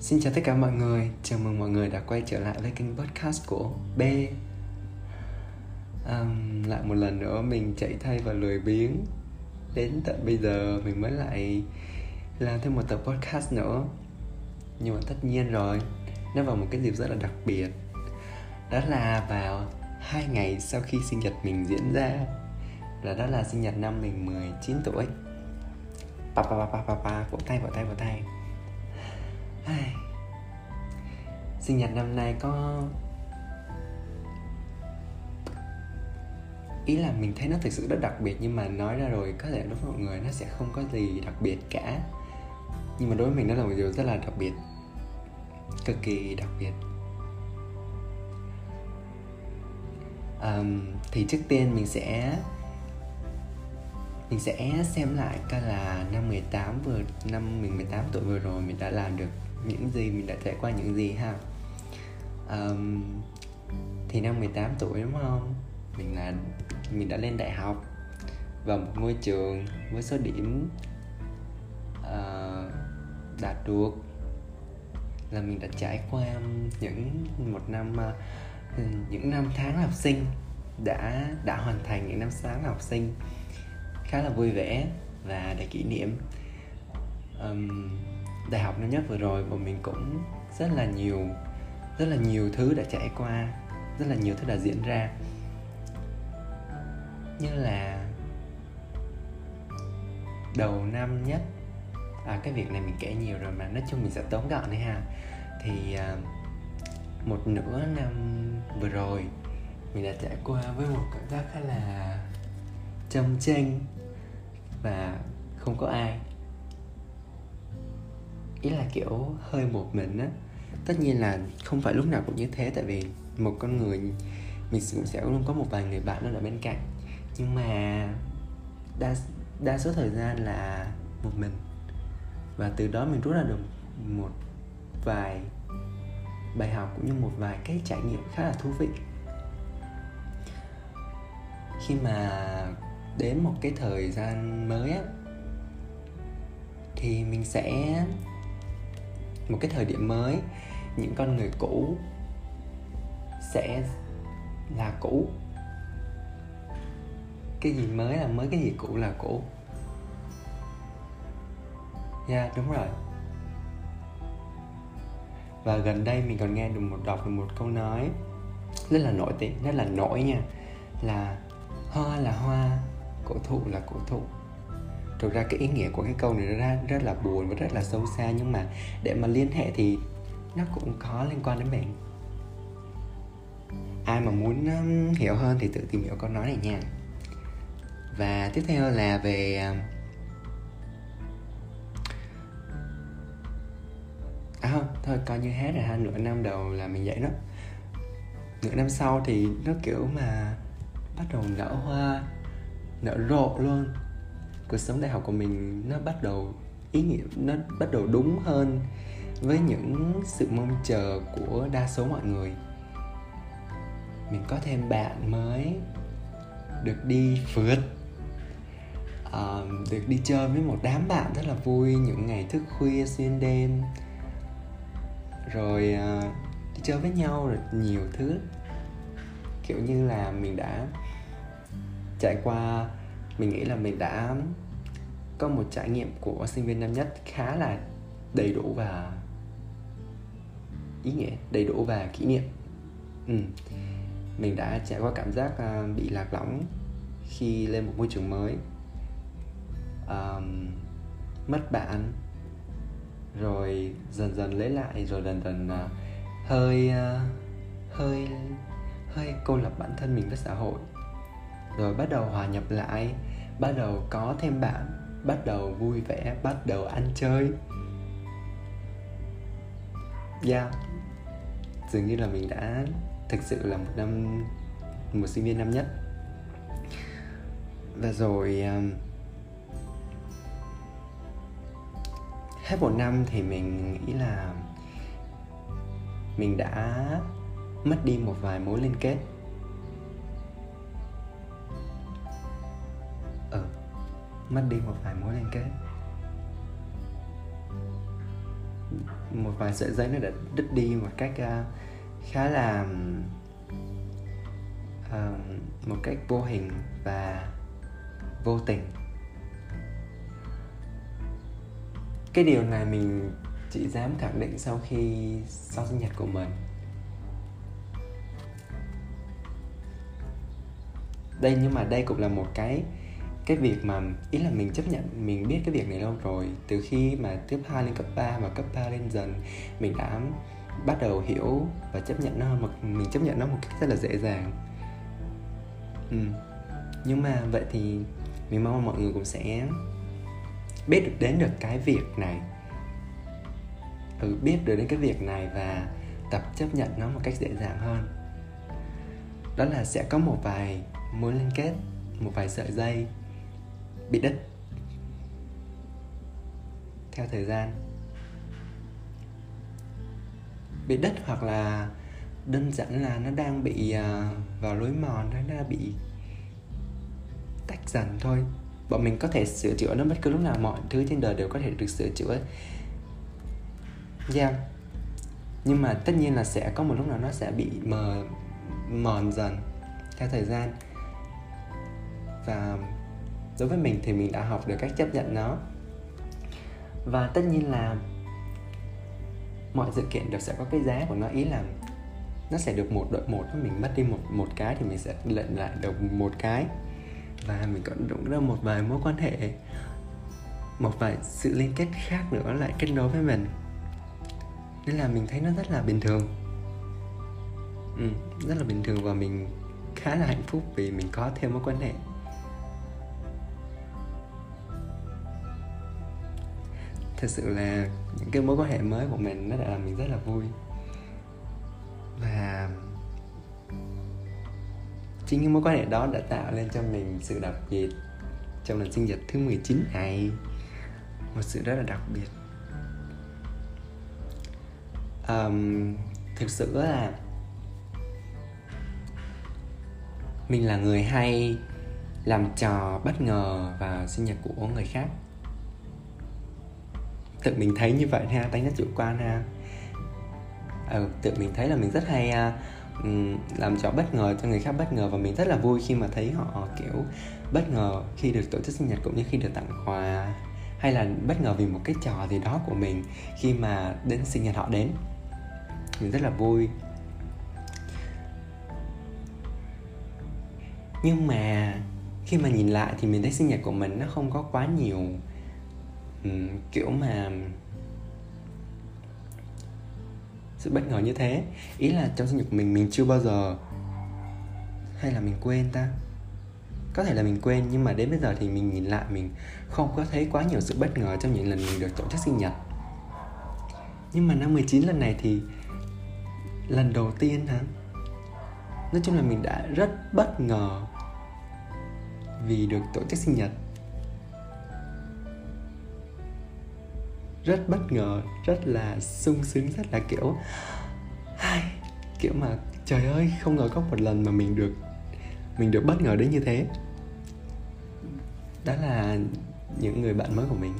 Xin chào tất cả mọi người, chào mừng mọi người đã quay trở lại với kênh podcast của B. Um, Lại một lần nữa mình chạy thay và lười biếng. Đến tận bây giờ mình mới lại làm thêm một tập podcast nữa. Nhưng mà tất nhiên rồi, nó vào một cái dịp rất là đặc biệt. Đó là vào hai ngày sau khi sinh nhật mình diễn ra. Là đó là sinh nhật năm mình 19 tuổi. Pa pa pa pa pa pa, vỗ tay vỗ tay vỗ tay. Ai... sinh nhật năm nay có ý là mình thấy nó thực sự rất đặc biệt nhưng mà nói ra rồi có thể đối với mọi người nó sẽ không có gì đặc biệt cả. Nhưng mà đối với mình nó là một điều rất là đặc biệt. Cực kỳ đặc biệt. Um, thì trước tiên mình sẽ mình sẽ xem lại coi là năm 18 vừa năm mình 18 tuổi vừa rồi mình đã làm được những gì mình đã trải qua những gì ha? Um, thì năm 18 tuổi đúng không? Mình là mình đã lên đại học vào một ngôi trường với số điểm uh, đạt được là mình đã trải qua những một năm uh, những năm tháng học sinh đã đã hoàn thành những năm tháng học sinh khá là vui vẻ và để kỷ niệm. Um, đại học năm nhất vừa rồi bọn mình cũng rất là nhiều rất là nhiều thứ đã trải qua rất là nhiều thứ đã diễn ra. Như là đầu năm nhất à cái việc này mình kể nhiều rồi mà nói chung mình sẽ tóm gọn đi ha. Thì uh, một nửa năm vừa rồi mình đã trải qua với một cảm giác khá là trong tranh và không có ai. Ý là kiểu hơi một mình á. Tất nhiên là không phải lúc nào cũng như thế, tại vì một con người, mình cũng sẽ luôn có một vài người bạn nó ở bên cạnh. Nhưng mà đa đa số thời gian là một mình. Và từ đó mình rút ra được một vài bài học cũng như một vài cái trải nghiệm khá là thú vị. Khi mà đến một cái thời gian mới á thì mình sẽ một cái thời điểm mới những con người cũ sẽ là cũ. Cái gì mới là mới cái gì cũ là cũ. Dạ yeah, đúng rồi. Và gần đây mình còn nghe được một đọc được một câu nói rất là nổi tiếng rất là nổi nha là hoa là hoa cổ thụ là cổ thụ. Thực ra cái ý nghĩa của cái câu này nó rất, rất là buồn và rất là sâu xa nhưng mà để mà liên hệ thì nó cũng có liên quan đến mình ai mà muốn um, hiểu hơn thì tự tìm hiểu câu nói này nha. Và tiếp theo là về um, à không thôi coi như hết rồi ha. Nửa năm đầu là mình dạy đó. Nửa năm sau thì nó kiểu mà bắt đầu nở hoa nở rộ luôn. Cuộc sống đại học của mình nó bắt đầu ý nghĩa nó bắt đầu đúng hơn với những sự mong chờ của đa số mọi người. Mình có thêm bạn mới được đi phượt uh, được đi chơi với một đám bạn rất là vui những ngày thức khuya xuyên đêm. Rồi uh, đi chơi với nhau rồi nhiều thứ. Kiểu như là mình đã trải qua mình nghĩ là mình đã có một trải nghiệm của sinh viên năm nhất khá là đầy đủ và ý nghĩa đầy đủ và kỷ niệm. Ừ. mình đã trải qua cảm giác à, bị lạc lõng khi lên một môi trường mới. Um, mất bạn rồi dần dần lấy lại rồi dần dần uh, hơi uh, hơi hơi cô lập bản thân mình với xã hội rồi bắt đầu hòa nhập lại bắt đầu có thêm bạn bắt đầu vui vẻ bắt đầu ăn chơi. Yeah dường như là mình đã thực sự là một năm một sinh viên năm nhất. Và rồi um, hết một năm thì mình nghĩ là mình đã mất đi một vài mối liên kết. Mất đi một vài mối liên kết. Một vài sợi dây nó đã đứt đi một cách uh, khá là uh, một cách vô hình và vô tình. Cái điều này mình chỉ dám khẳng định sau khi sau sinh nhật của mình. Đây nhưng mà đây cũng là một cái cái việc mà ý là mình chấp nhận mình biết cái việc này lâu rồi. Từ khi mà tiếp 2 lên cấp 3 và cấp 3 lên dần mình đã bắt đầu hiểu và chấp nhận nó một mình chấp nhận nó một cách rất là dễ dàng. Ừ. nhưng mà vậy thì mình mong mọi người cũng sẽ biết được đến được cái việc này. Ừ, biết được đến cái việc này và tập chấp nhận nó một cách dễ dàng hơn. Đó là sẽ có một vài mối liên kết một vài sợi dây bị đứt. Theo thời gian, bị đứt hoặc là đơn giản là nó đang bị à, vào lối mòn, nó đã bị tách dần thôi. Bọn mình có thể sửa chữa nó bất cứ lúc nào, mọi thứ trên đời đều có thể được sửa chữa. Yeah. Nhưng mà tất nhiên là sẽ có một lúc nào nó sẽ bị mờ, mòn dần theo thời gian. Và đối với mình thì mình đã học được cách chấp nhận nó. Và tất nhiên là mọi sự kiện đều sẽ có cái giá của nó. Ý là nó sẽ được một đội một mình mất đi một một cái thì mình sẽ lận lại được một cái. Và mình còn đụng ra một vài mối quan hệ một vài sự liên kết khác nữa lại kết nối với mình. Nên là mình thấy nó rất là bình thường. Ừ, rất là bình thường và mình khá là hạnh phúc vì mình có thêm mối quan hệ. Thật sự là những cái mối quan hệ mới của mình nó đã làm mình rất là vui. Và chính những mối quan hệ đó đã tạo lên cho mình sự đặc biệt trong lần sinh nhật thứ 19 này. Một sự rất là đặc biệt. Um, thực sự là mình là người hay làm trò bất ngờ vào sinh nhật của người khác tự mình thấy như vậy ha đánh giá chủ quan ha. Ừ, tự mình thấy là mình rất hay uh, làm trò bất ngờ cho người khác bất ngờ và mình rất là vui khi mà thấy họ kiểu bất ngờ khi được tổ chức sinh nhật cũng như khi được tặng quà hay là bất ngờ vì một cái trò gì đó của mình khi mà đến sinh nhật họ đến. Mình rất là vui. Nhưng mà khi mà nhìn lại thì mình thấy sinh nhật của mình nó không có quá nhiều um, kiểu mà sự bất ngờ như thế. Ý là trong sinh nhật của mình mình chưa bao giờ hay là mình quên ta. Có thể là mình quên nhưng mà đến bây giờ thì mình nhìn lại mình không có thấy quá nhiều sự bất ngờ trong những lần mình được tổ chức sinh nhật. Nhưng mà năm 19 lần này thì lần đầu tiên hả? Nói chung là mình đã rất bất ngờ vì được tổ chức sinh nhật. Rất bất ngờ, rất là sung sướng, rất là kiểu hai kiểu mà trời ơi, không ngờ có một lần mà mình được mình được bất ngờ đến như thế. Đó là những người bạn mới của mình.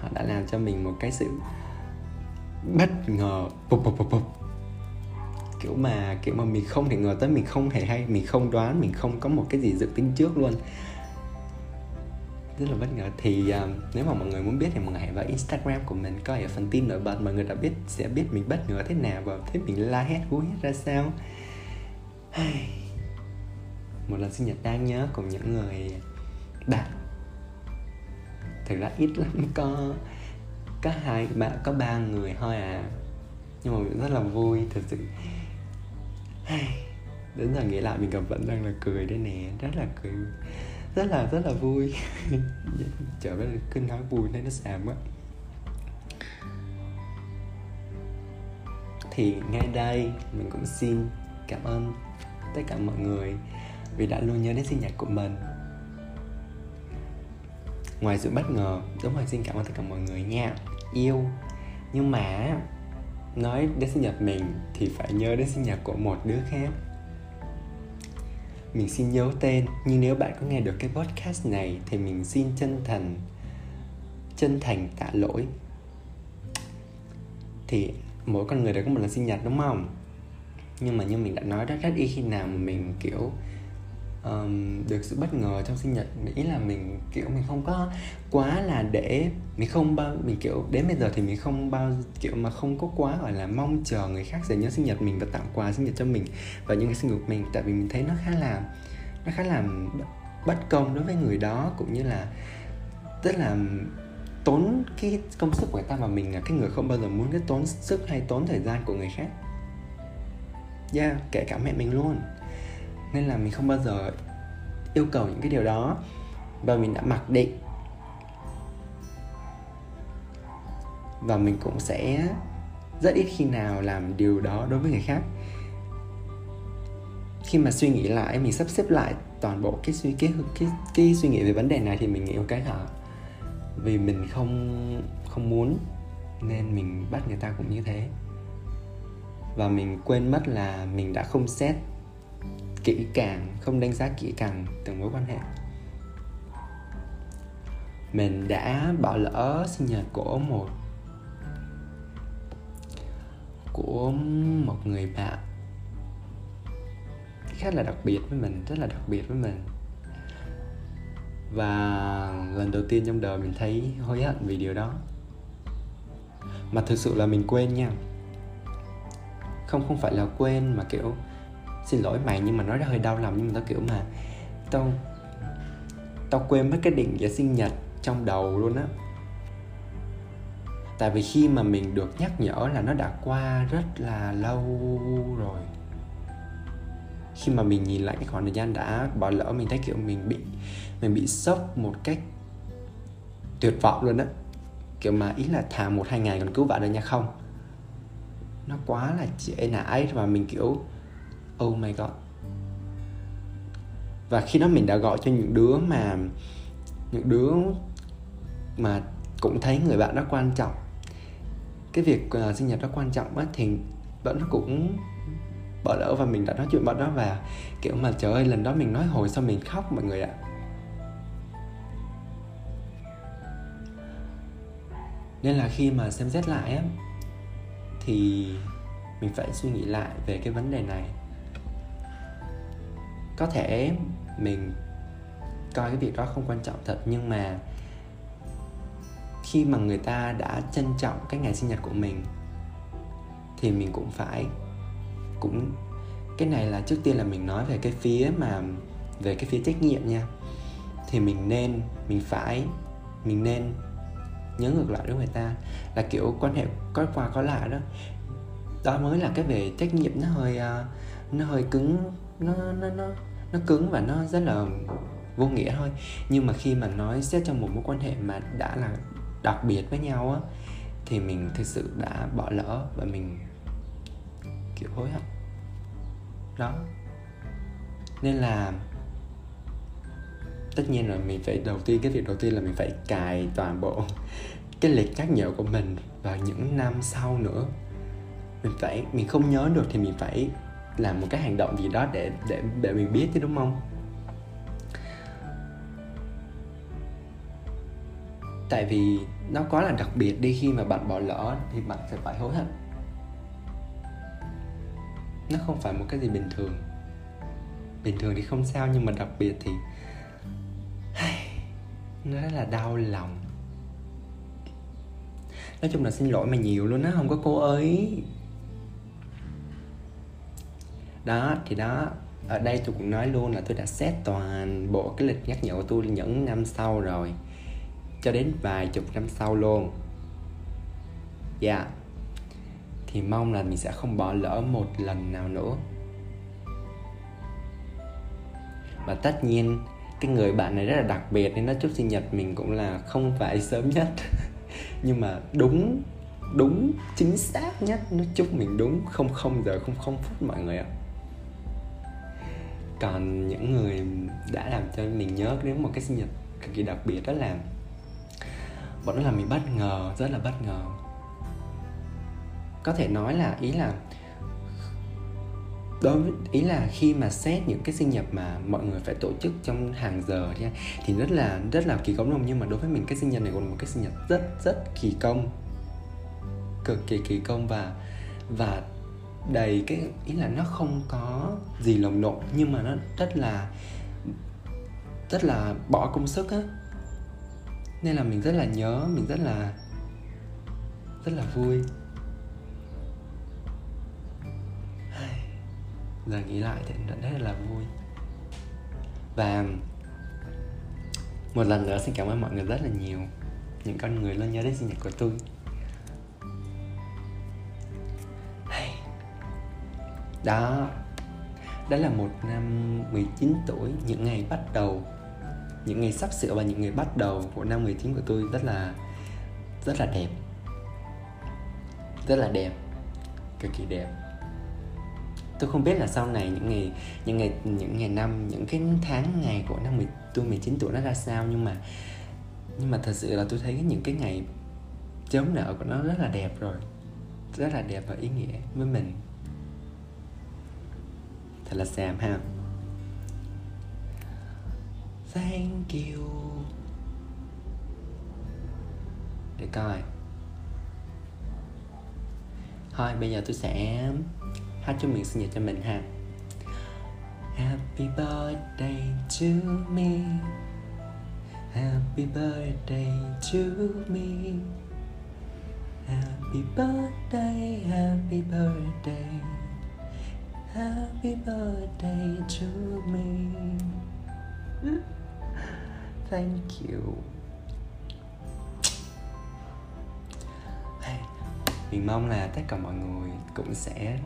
Họ đã làm cho mình một cái sự bất ngờ, bụp bụp bụp bụp. Kiểu mà kiểu mà mình không thể ngờ tới, mình không hề hay, mình không đoán, mình không có một cái gì dự tính trước luôn rất là bất ngờ. Thì uh, nếu mà mọi người muốn biết thì mọi người hãy vào Instagram của mình coi ở phần tin nổi bật mọi người đã biết sẽ biết mình bất ngờ thế nào và thấy mình la hét hú hét ra sao. Một lần sinh nhật đáng nhớ cùng những người bạn. Thực ra ít lắm có có hai bạn có ba người thôi à. Nhưng mà mình rất là vui thật sự. Đến giờ nghĩ lại mình cảm vẫn đang là cười đấy nè rất là cười rất là rất là vui. Trở về cứ nói vui nên nó xàm quá. Thì ngay đây, mình cũng xin cảm ơn tất cả mọi người vì đã luôn nhớ đến sinh nhật của mình. Ngoài sự bất ngờ, đúng rồi, xin cảm ơn tất cả mọi người nha. Yêu. Nhưng mà, nói đến sinh nhật mình thì phải nhớ đến sinh nhật của một đứa khác mình xin nhớ tên, nhưng nếu bạn có nghe được cái podcast này thì mình xin chân thành chân thành tạ lỗi. Thì mỗi con người đều có một lần sinh nhật, đúng không? Nhưng mà như mình đã nói đó rất ít khi nào mà mình, kiểu um, được sự bất ngờ trong sinh nhật ý là mình kiểu mình không có quá là để mình không bao mình kiểu đến bây giờ thì mình không bao kiểu mà không có quá gọi là mong chờ người khác sẽ nhớ sinh nhật mình và tặng quà sinh nhật cho mình và những cái sinh nhật của mình. Tại vì mình thấy nó khá là nó khá là bất công đối với người đó cũng như là rất là tốn cái công sức của người ta và mình là cái người không bao giờ muốn cái tốn sức hay tốn thời gian của người khác. Yeah kể cả mẹ mình luôn nên là mình không bao giờ yêu cầu những cái điều đó. Và mình đã mặc định. Và mình cũng sẽ rất ít khi nào làm điều đó đối với người khác. Khi mà suy nghĩ lại, mình sắp xếp lại toàn bộ cái suy, cái cái cái suy nghĩ về vấn đề này thì mình nghĩ một cái là vì mình không không muốn nên mình bắt người ta cũng như thế. Và mình quên mất là mình đã không xét kỹ càng, không đánh giá kỹ càng từng mối quan hệ. Mình đã bỏ lỡ sinh nhật của một của một người bạn khá là đặc biệt với mình, rất là đặc biệt với mình. Và lần đầu tiên trong đời mình thấy hối hận vì điều đó. Mà thực sự là mình quên nha. Không không phải là quên mà kiểu xin lỗi mày, nhưng mà nói ra hơi đau lòng, nhưng mà tao kiểu mà tao tao quên mất cái định nghĩa sinh nhật trong đầu luôn á. Tại vì khi mà mình được nhắc nhở là nó đã qua rất là lâu rồi. Khi mà mình nhìn lại cái khoảng thời gian đã bỏ lỡ, mình thấy kiểu mình bị mình bị sốc một cách tuyệt vọng luôn á. Kiểu mà ý là thà một hai ngày còn cứu vãn được nha không? Nó quá là trễ nải và mình kiểu oh my god. Và khi đó mình đã gọi cho những đứa mà những đứa mà cũng thấy người bạn đó quan trọng. Cái việc uh, sinh nhật đó quan trọng á thì bọn nó cũng bỏ lỡ và mình đã nói chuyện bọn đó và kiểu mà trời ơi lần đó mình nói hồi sao mình khóc mọi người ạ. Nên là khi mà xem xét lại á thì mình phải suy nghĩ lại về cái vấn đề này có thể mình coi cái việc đó không quan trọng thật, nhưng mà khi mà người ta đã trân trọng cái ngày sinh nhật của mình, thì mình cũng phải, cũng, cái này là trước tiên là mình nói về cái phía mà, về cái phía trách nhiệm nha. Thì mình nên, mình phải, mình nên nhớ ngược lại với người ta là kiểu quan hệ có qua có lại đó. Đó mới là cái về trách nhiệm, nó hơi à, nó hơi cứng nó nó nó nó cứng và nó rất là vô nghĩa thôi. Nhưng mà khi mà nói xét trong một mối quan hệ mà đã là đặc biệt với nhau á, thì mình thực sự đã bỏ lỡ và mình, kiểu, hối hận. Đó. Nên là tất nhiên là mình phải đầu tiên, cái việc đầu tiên là mình phải cài toàn bộ cái lịch nhắc nhở của mình vào những năm sau nữa. Mình phải, mình không nhớ được thì mình phải làm một cái hành động gì đó để để để mình biết chứ, đúng không? Tại vì nó quá là đặc biệt đi, khi mà bạn bỏ lỡ thì bạn sẽ phải hối hận. Nó không phải một cái gì bình thường. Bình thường thì không sao, nhưng mà đặc biệt thì nó rất là đau lòng. Nói chung là xin lỗi mày nhiều luôn á, không có cô ấy đó, thì đó. Ở đây tôi cũng nói luôn là tôi đã xét toàn bộ cái lịch nhắc nhở của tôi những năm sau rồi, cho đến vài chục năm sau luôn. Dạ. Yeah. thì mong là mình sẽ không bỏ lỡ một lần nào nữa. Và tất nhiên, cái người bạn này rất là đặc biệt nên nó chúc sinh nhật mình cũng là không phải sớm nhất. Nhưng mà đúng đúng, chính xác nhất. Nó chúc mình đúng không không giờ không không phút mọi người ạ còn những người đã làm cho mình nhớ đến một cái sinh nhật cực kỳ đặc biệt đó là bọn nó làm mình bất ngờ rất là bất ngờ. Có thể nói là ý là đối với ý là khi mà xét những cái sinh nhật mà mọi người phải tổ chức trong hàng giờ thì, thì rất là rất là kỳ công đúng không? Nhưng mà đối với mình cái sinh nhật này còn một cái sinh nhật rất rất kỳ công. Cực kỳ kỳ công và và đầy cái, ý là nó không có gì lồng lộn nhưng mà nó rất là rất là bỏ công sức á. Nên là mình rất là nhớ, mình rất là rất là vui. Giờ nghĩ lại thì rất là vui. Và một lần nữa xin cảm ơn mọi người rất là nhiều. Những con người luôn nhớ đến sinh nhật của tôi. Đó. Đó là một năm 19 tuổi những ngày bắt đầu những ngày sắp sửa và những ngày bắt đầu của năm 19 của tôi rất là rất là đẹp. Rất là đẹp cực kỳ đẹp. Tôi không biết là sau này những ngày những ngày những ngày năm những cái tháng ngày của năm 10, tôi 19 tuổi nó ra sao nhưng mà nhưng mà thật sự là tôi thấy những cái ngày chớm nở của nó rất là đẹp rồi. Rất là đẹp và ý nghĩa với mình thật là xàm ha. Thank you. Để coi. Thôi bây giờ tôi sẽ hát cho miệng sinh nhật cho mình ha. Happy birthday to me. Happy birthday to me. Happy birthday, happy birthday. Happy birthday to me. Thank you. Mình mong là tất cả mọi người cũng sẽ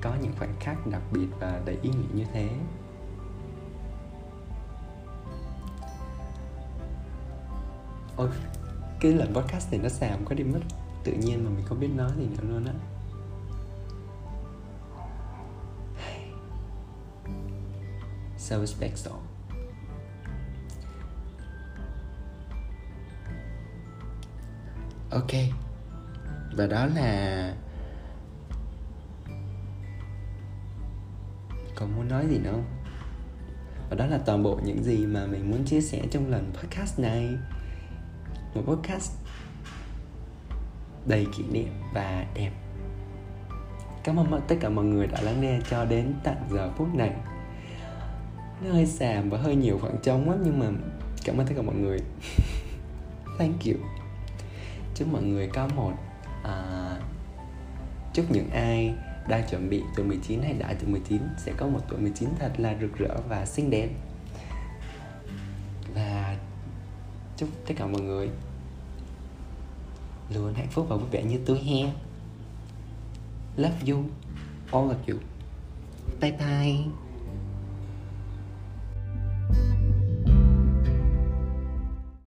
có những khoảnh khắc đặc biệt và đầy ý nghĩa như thế. Ôi cái lần podcast này nó xàm có đi mất. Tự nhiên mà mình không biết nói gì nữa luôn á. So đó. ok. Và đó là còn muốn nói gì nữa không? Và đó là toàn bộ những gì mà mình muốn chia sẻ trong lần podcast này. Một podcast đầy kỷ niệm và đẹp. Cảm ơn tất cả mọi người đã lắng nghe cho đến tận giờ phút này nó hơi xàm và hơi nhiều khoảng trống lắm nhưng mà cảm ơn tất cả mọi người. Thank you. Chúc mọi người có một uh, chúc những ai đang chuẩn bị tuổi 19 hay đã tuổi 19 sẽ có một tuổi 19 thật là rực rỡ và xinh đẹp. Và chúc tất cả mọi người luôn hạnh phúc và vui vẻ như tôi he. Love you. All of you. Bye bye.